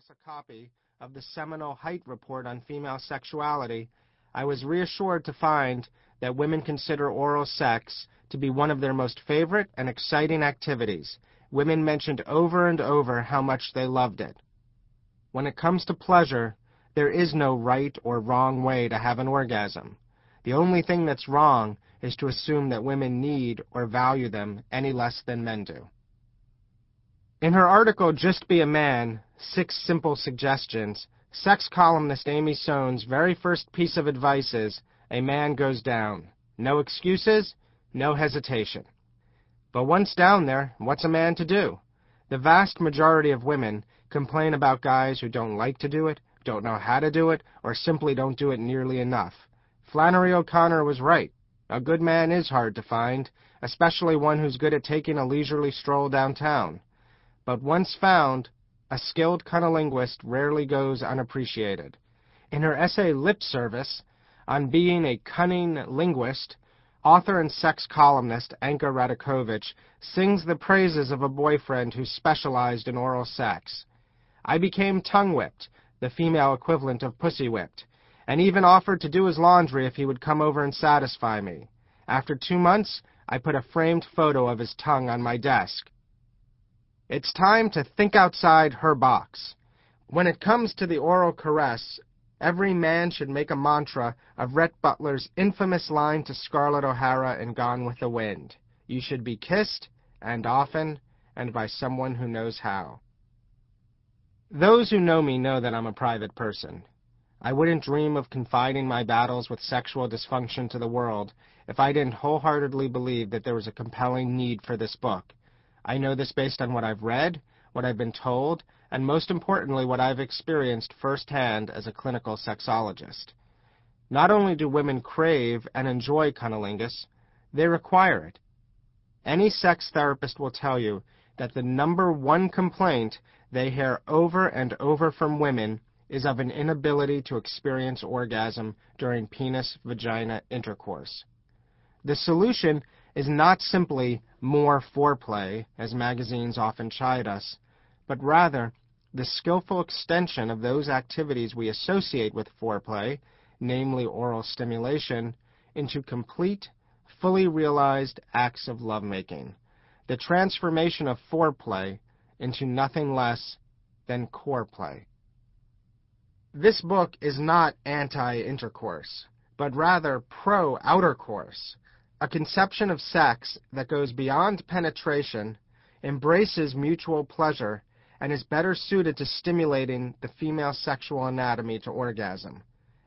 across a copy of the seminal Hite Report on Female Sexuality, I was reassured to find that women consider oral sex to be one of their most favorite and exciting activities. Women mentioned over and over how much they loved it. When it comes to pleasure, there is no right or wrong way to have an orgasm. The only thing that's wrong is to assume that women need or value them any less than men do. In her article, Just Be a Man Six Simple Suggestions, sex columnist Amy Sohn's very first piece of advice is a man goes down. No excuses, no hesitation. But once down there, what's a man to do? The vast majority of women complain about guys who don't like to do it, don't know how to do it, or simply don't do it nearly enough. Flannery O'Connor was right. A good man is hard to find, especially one who's good at taking a leisurely stroll downtown. But once found, a skilled cunnilinguist rarely goes unappreciated. In her essay Lip Service on being a cunning linguist, author and sex columnist Anka Radakovich sings the praises of a boyfriend who specialized in oral sex. I became tongue whipped, the female equivalent of pussy whipped, and even offered to do his laundry if he would come over and satisfy me. After two months, I put a framed photo of his tongue on my desk. It's time to think outside her box. When it comes to the oral caress, every man should make a mantra of Rhett Butler's infamous line to Scarlett O'Hara in Gone with the Wind. You should be kissed, and often, and by someone who knows how. Those who know me know that I'm a private person. I wouldn't dream of confiding my battles with sexual dysfunction to the world if I didn't wholeheartedly believe that there was a compelling need for this book. I know this based on what I've read, what I've been told, and most importantly, what I've experienced firsthand as a clinical sexologist. Not only do women crave and enjoy cunnilingus, they require it. Any sex therapist will tell you that the number one complaint they hear over and over from women is of an inability to experience orgasm during penis-vagina intercourse. The solution is not simply more foreplay, as magazines often chide us, but rather the skillful extension of those activities we associate with foreplay, namely oral stimulation, into complete, fully realized acts of lovemaking. The transformation of foreplay into nothing less than core play. This book is not anti-intercourse, but rather pro-outer course a conception of sex that goes beyond penetration, embraces mutual pleasure, and is better suited to stimulating the female sexual anatomy to orgasm.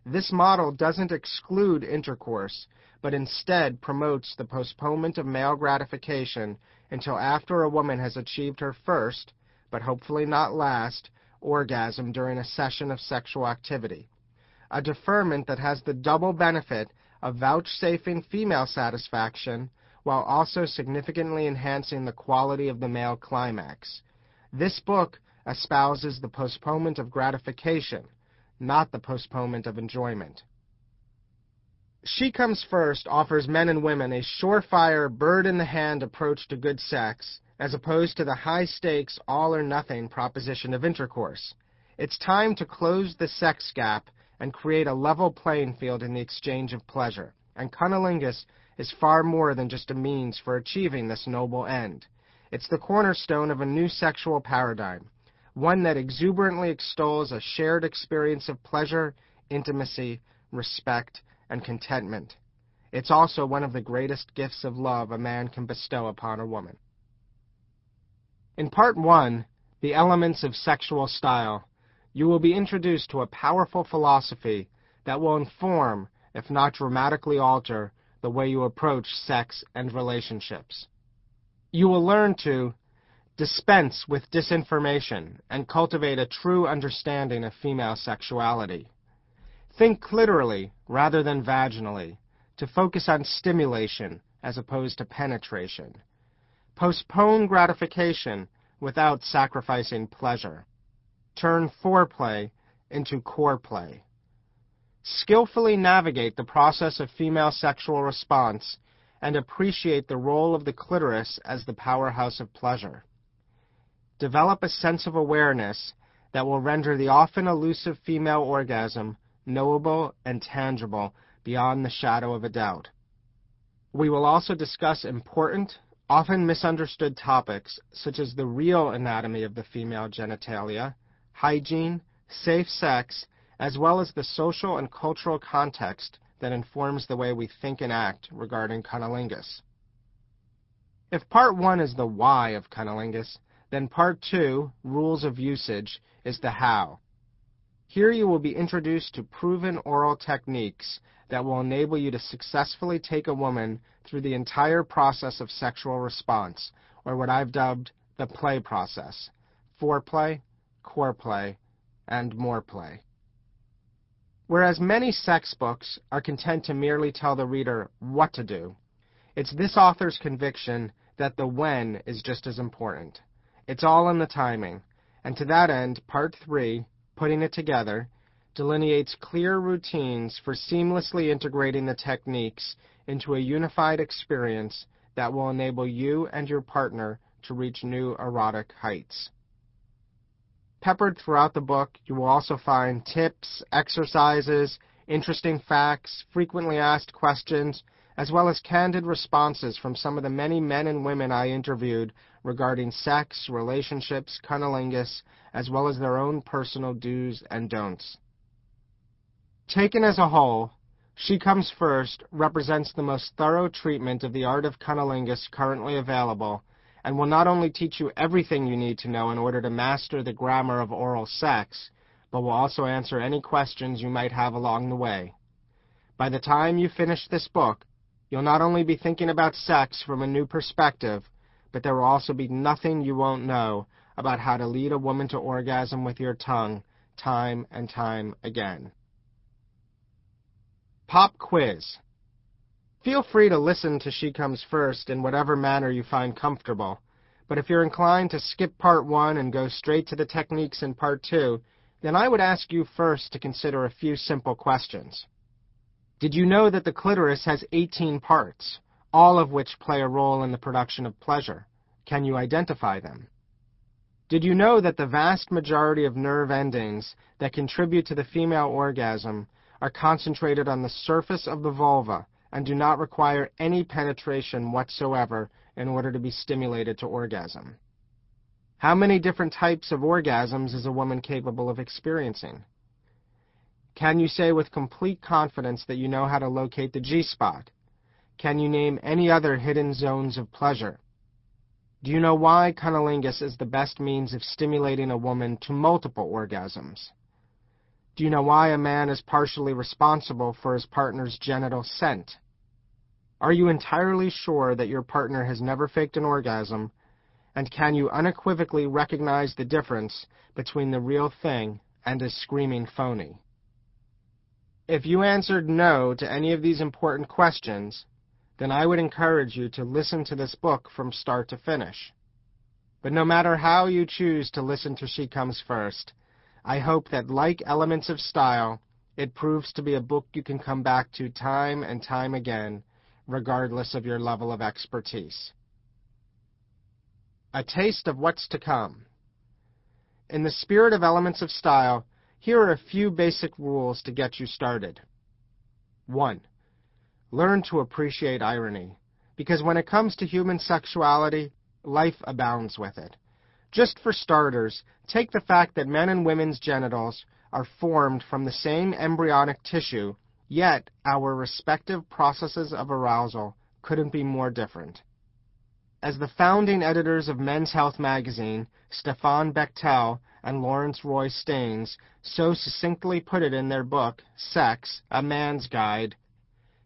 This model doesn't exclude intercourse, but instead promotes the postponement of male gratification until after a woman has achieved her first, but hopefully not last, orgasm during a session of sexual activity. A deferment that has the double benefit of vouchsafing female satisfaction while also significantly enhancing the quality of the male climax. This book espouses the postponement of gratification, not the postponement of enjoyment. She Comes First offers men and women a surefire, bird in the hand approach to good sex, as opposed to the high stakes, all or nothing proposition of intercourse. It's time to close the sex gap and create a level playing field in the exchange of pleasure. And cunnilingus is far more than just a means for achieving this noble end. It's the cornerstone of a new sexual paradigm, one that exuberantly extols a shared experience of pleasure, intimacy, respect, and contentment. It's also one of the greatest gifts of love a man can bestow upon a woman. In part one, the elements of sexual style, you will be introduced to a powerful philosophy that will inform, if not dramatically alter, the way you approach sex and relationships. You will learn to dispense with disinformation and cultivate a true understanding of female sexuality. Think clitorally rather than vaginally, to focus on stimulation as opposed to penetration. Postpone gratification without sacrificing pleasure turn foreplay into core play. Skillfully navigate the process of female sexual response and appreciate the role of the clitoris as the powerhouse of pleasure. Develop a sense of awareness that will render the often elusive female orgasm knowable and tangible beyond the shadow of a doubt. We will also discuss important, often misunderstood topics such as the real anatomy of the female genitalia, hygiene, safe sex, as well as the social and cultural context that informs the way we think and act regarding cunnilingus. If part one is the why of cunnilingus, then part two, rules of usage, is the how. Here you will be introduced to proven oral techniques that will enable you to successfully take a woman through the entire process of sexual response, or what I've dubbed the play process foreplay, core play, and more play. Whereas many sex books are content to merely tell the reader what to do, it's this author's conviction that the when is just as important. It's all in the timing, and to that end, Part 3, Putting It Together, delineates clear routines for seamlessly integrating the techniques into a unified experience that will enable you and your partner to reach new erotic heights. Peppered throughout the book, you will also find tips, exercises, interesting facts, frequently asked questions, as well as candid responses from some of the many men and women I interviewed regarding sex, relationships, cunnilingus, as well as their own personal do's and don'ts. Taken as a whole, She Comes First represents the most thorough treatment of the art of cunnilingus currently available and will not only teach you everything you need to know in order to master the grammar of oral sex, but will also answer any questions you might have along the way. By the time you finish this book, you'll not only be thinking about sex from a new perspective, but there will also be nothing you won't know about how to lead a woman to orgasm with your tongue time and time again. Pop quiz. Feel free to listen to She Comes First in whatever manner you find comfortable, but if you're inclined to skip part one and go straight to the techniques in part two, then I would ask you first to consider a few simple questions. Did you know that the clitoris has 18 parts, all of which play a role in the production of pleasure? Can you identify them? Did you know that the vast majority of nerve endings that contribute to the female orgasm are concentrated on the surface of the vulva and do not require any penetration whatsoever in order to be stimulated to orgasm. How many different types of orgasms is a woman capable of experiencing? Can you say with complete confidence that you know how to locate the G-spot? Can you name any other hidden zones of pleasure? Do you know why cunnilingus is the best means of stimulating a woman to multiple orgasms? Do you know why a man is partially responsible for his partner's genital scent? Are you entirely sure that your partner has never faked an orgasm? And can you unequivocally recognize the difference between the real thing and a screaming phony? If you answered no to any of these important questions, then I would encourage you to listen to this book from start to finish. But no matter how you choose to listen to She Comes First, I hope that like Elements of Style, it proves to be a book you can come back to time and time again regardless of your level of expertise. A taste of what's to come. In the spirit of elements of style, here are a few basic rules to get you started. 1. Learn to appreciate irony, because when it comes to human sexuality, life abounds with it. Just for starters, take the fact that men and women's genitals are formed from the same embryonic tissue Yet our respective processes of arousal couldn't be more different. As the founding editors of Men's Health magazine, Stefan Bechtel and Laurence Roy Stains, so succinctly put it in their book, Sex, A Man's Guide,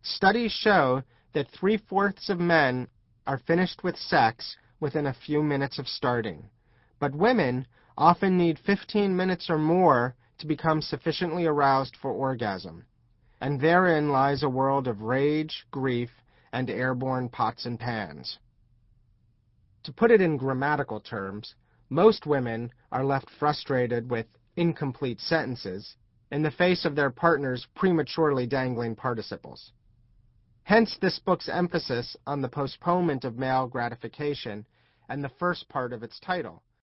studies show that three-fourths of men are finished with sex within a few minutes of starting. But women often need 15 minutes or more to become sufficiently aroused for orgasm and therein lies a world of rage, grief, and airborne pots and pans. To put it in grammatical terms, most women are left frustrated with incomplete sentences in the face of their partners prematurely dangling participles. Hence this book's emphasis on the postponement of male gratification and the first part of its title,